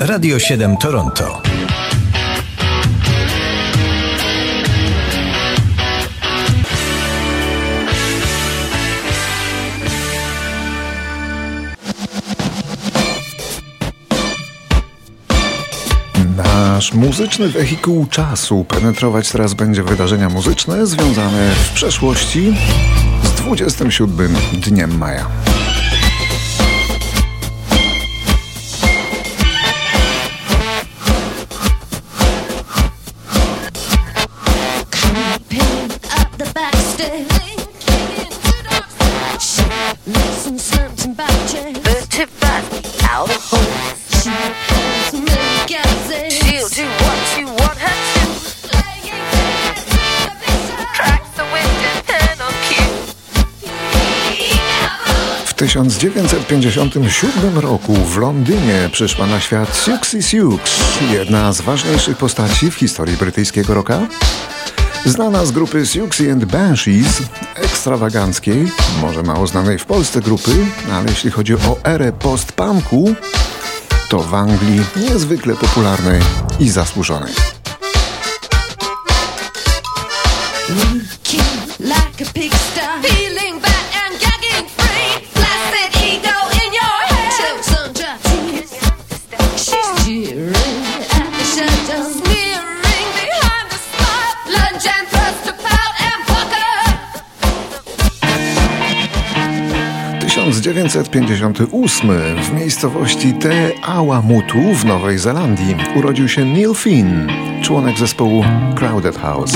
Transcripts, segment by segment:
Radio 7 Toronto. Nasz muzyczny wehikuł czasu penetrować teraz będzie wydarzenia muzyczne związane w przeszłości z 27 dniem maja. 1957 roku w Londynie przyszła na świat Siouxsie Sioux, jedna z ważniejszych postaci w historii brytyjskiego rocka. Znana z grupy Siouxsie and Banshees, ekstrawaganckiej, może mało znanej w Polsce grupy, ale jeśli chodzi o erę post-punku, to w Anglii niezwykle popularnej i zasłużonej. Like a 1958 w miejscowości Te Awamutu w Nowej Zelandii urodził się Neil Finn, członek zespołu Crowded House.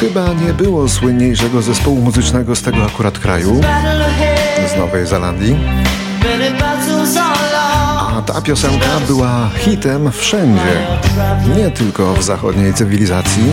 Chyba nie było słynniejszego zespołu muzycznego z tego akurat kraju, z Nowej Zelandii. A ta piosenka była hitem wszędzie, nie tylko w zachodniej cywilizacji.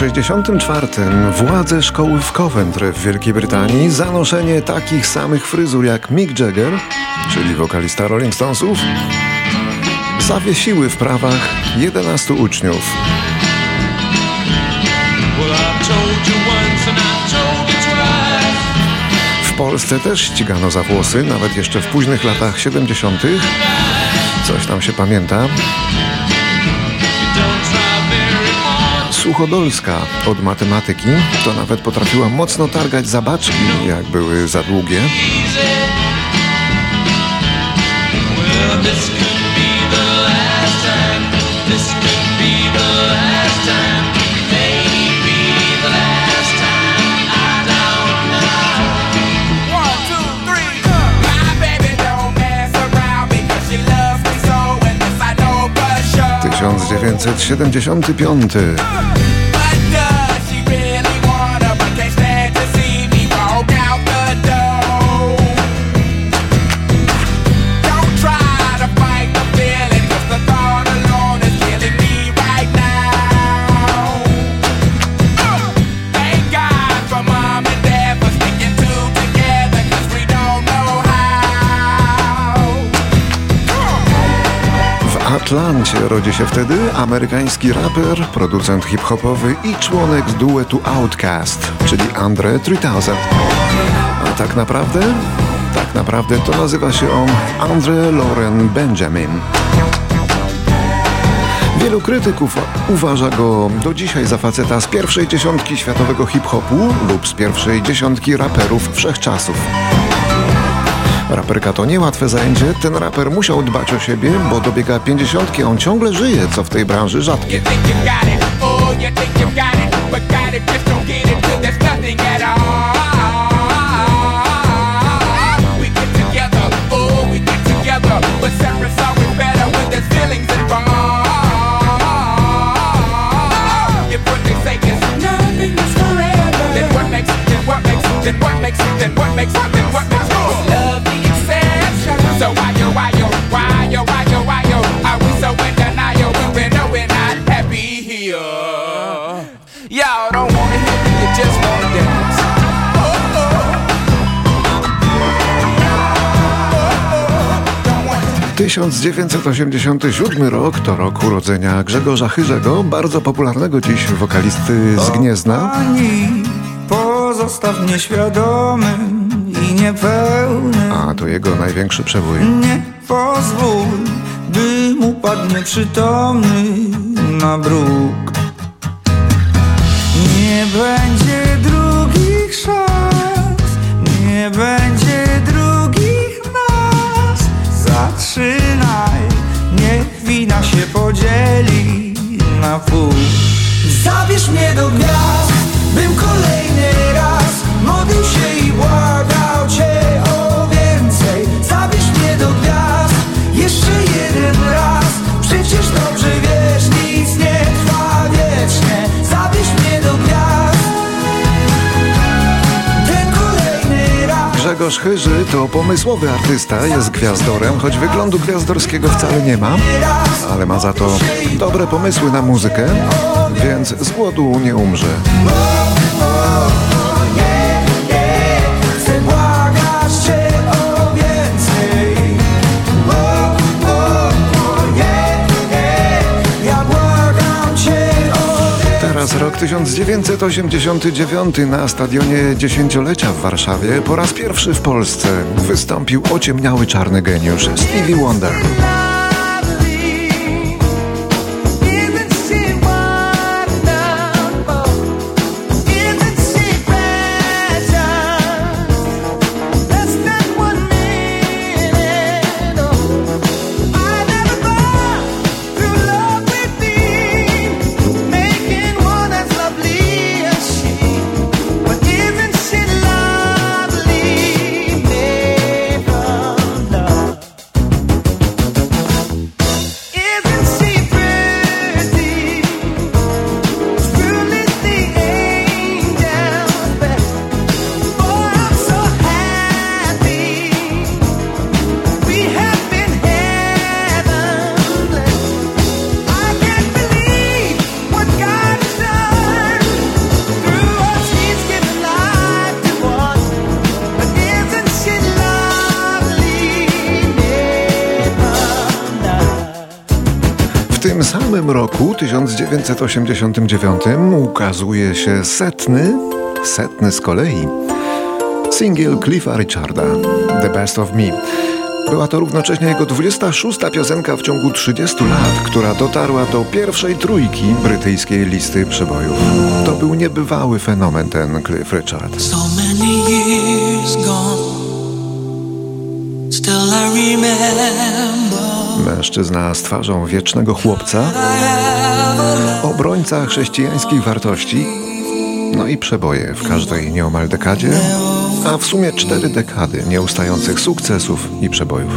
W roku 64 władze szkoły w Coventry w Wielkiej Brytanii za noszenie takich samych fryzur jak Mick Jagger, czyli wokalista Rolling Stonesów, zawiesiły w prawach 11 uczniów. W Polsce też ścigano za włosy, nawet jeszcze w późnych latach 70. Coś tam się pamięta. Suchodolska od matematyki, to nawet potrafiła mocno targać zabaczki, jak były za długie. This could be the last time. 1975. Atlancie rodzi się wtedy amerykański raper, producent hip-hopowy i członek duetu Outkast, czyli Andre 3000. A tak naprawdę? Tak naprawdę to nazywa się on Andre Lauren Benjamin. Wielu krytyków uważa go do dzisiaj za faceta z pierwszej dziesiątki światowego hip-hopu lub z pierwszej dziesiątki raperów wszechczasów. Raperka to niełatwe zajęcie, ten raper musiał dbać o siebie, bo dobiega pięćdziesiątki, on ciągle żyje, co w tej branży rzadkie. 1987 rok to rok urodzenia Grzegorza Chyrzego, bardzo popularnego dziś wokalisty z Gniezna pozostaw mnie świadomym i niepełnym. A to jego największy przebój. Nie pozwól, bym upadł nieprzytomny na bruk. Nie będzie drugich Grzegorz Chyży to pomysłowy artysta, jest gwiazdorem, choć wyglądu gwiazdorskiego wcale nie ma, ale ma za to dobre pomysły na muzykę, więc z głodu nie umrze. Rok 1989 na stadionie dziesięciolecia w Warszawie po raz pierwszy w Polsce wystąpił ociemniały czarny geniusz Stevie Wonder. Tym samym roku, 1989, ukazuje się setny, setny z kolei, singiel Cliffa Richarda, The Best of Me. Była to równocześnie jego 26. piosenka w ciągu 30 lat, która dotarła do pierwszej trójki brytyjskiej listy przebojów. To był niebywały fenomen ten Cliff Richard. So many years gone, still I remember. Mężczyzna z twarzą wiecznego chłopca, obrońca chrześcijańskich wartości, no i przeboje w każdej nieomal dekadzie, a w sumie cztery dekady nieustających sukcesów i przebojów.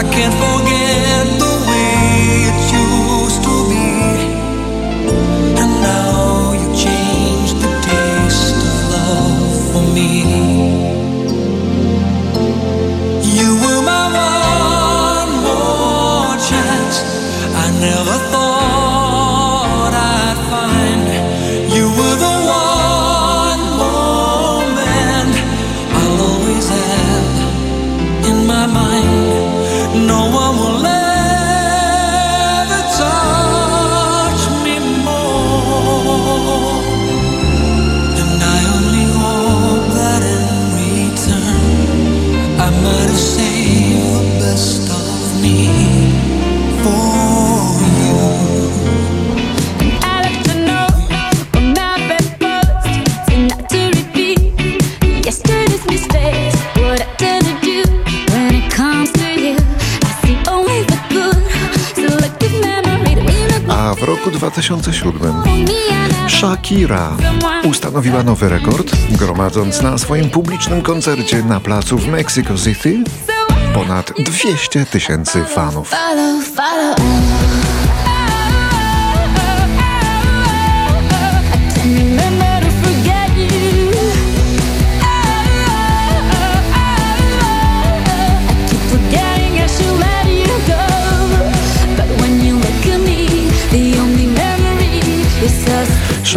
I can't forget 2007 Shakira ustanowiła nowy rekord, gromadząc na swoim publicznym koncercie na placu w Mexico City ponad 200 tysięcy fanów.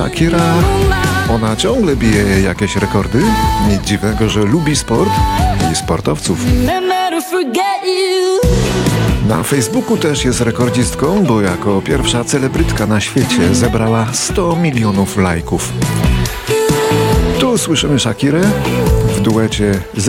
Shakira, ona ciągle bije jakieś rekordy. Nic dziwnego, że lubi sport i sportowców. Na Facebooku też jest rekordzistką, bo jako pierwsza celebrytka na świecie zebrała 100 milionów lajków. Tu słyszymy Shakirę w duecie z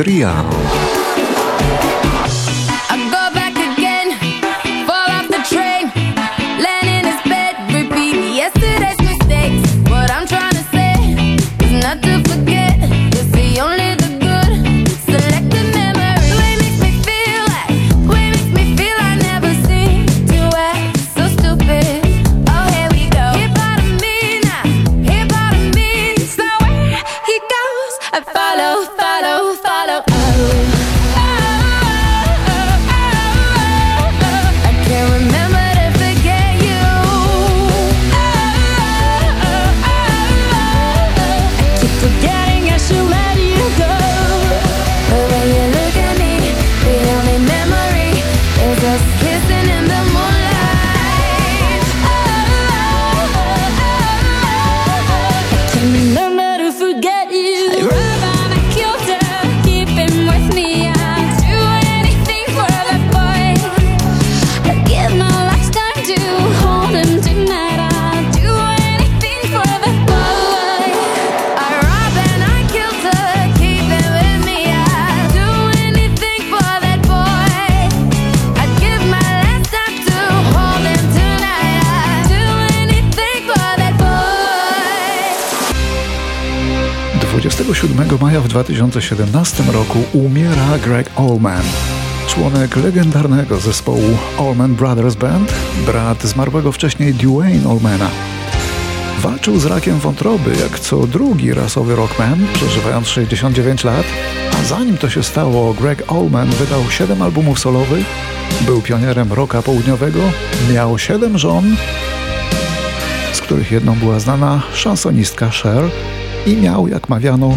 Rihanną. maja w 2017 roku umiera Greg Allman, członek legendarnego zespołu Allman Brothers Band, brat zmarłego wcześniej Dwayne Allmana. Walczył z rakiem wątroby jak co drugi rasowy rockman, przeżywając 69 lat, a zanim to się stało, Greg Allman wydał 7 albumów solowych, był pionierem rocka południowego, miał 7 żon, z których jedną była znana szansonistka Cher i miał, jak mawiano,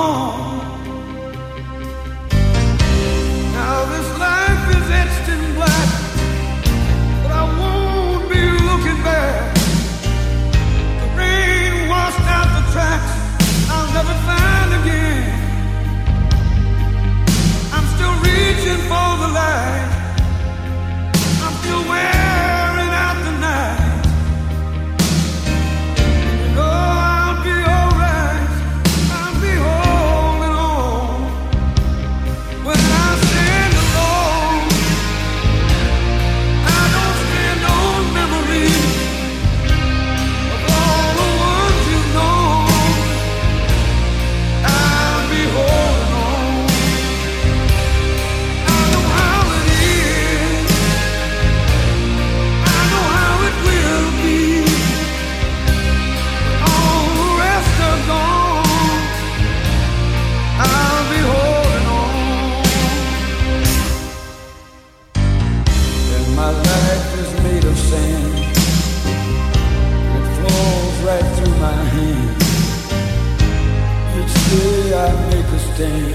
thing,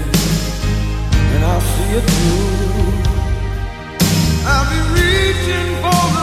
and I'll see it through. I'll be reaching for.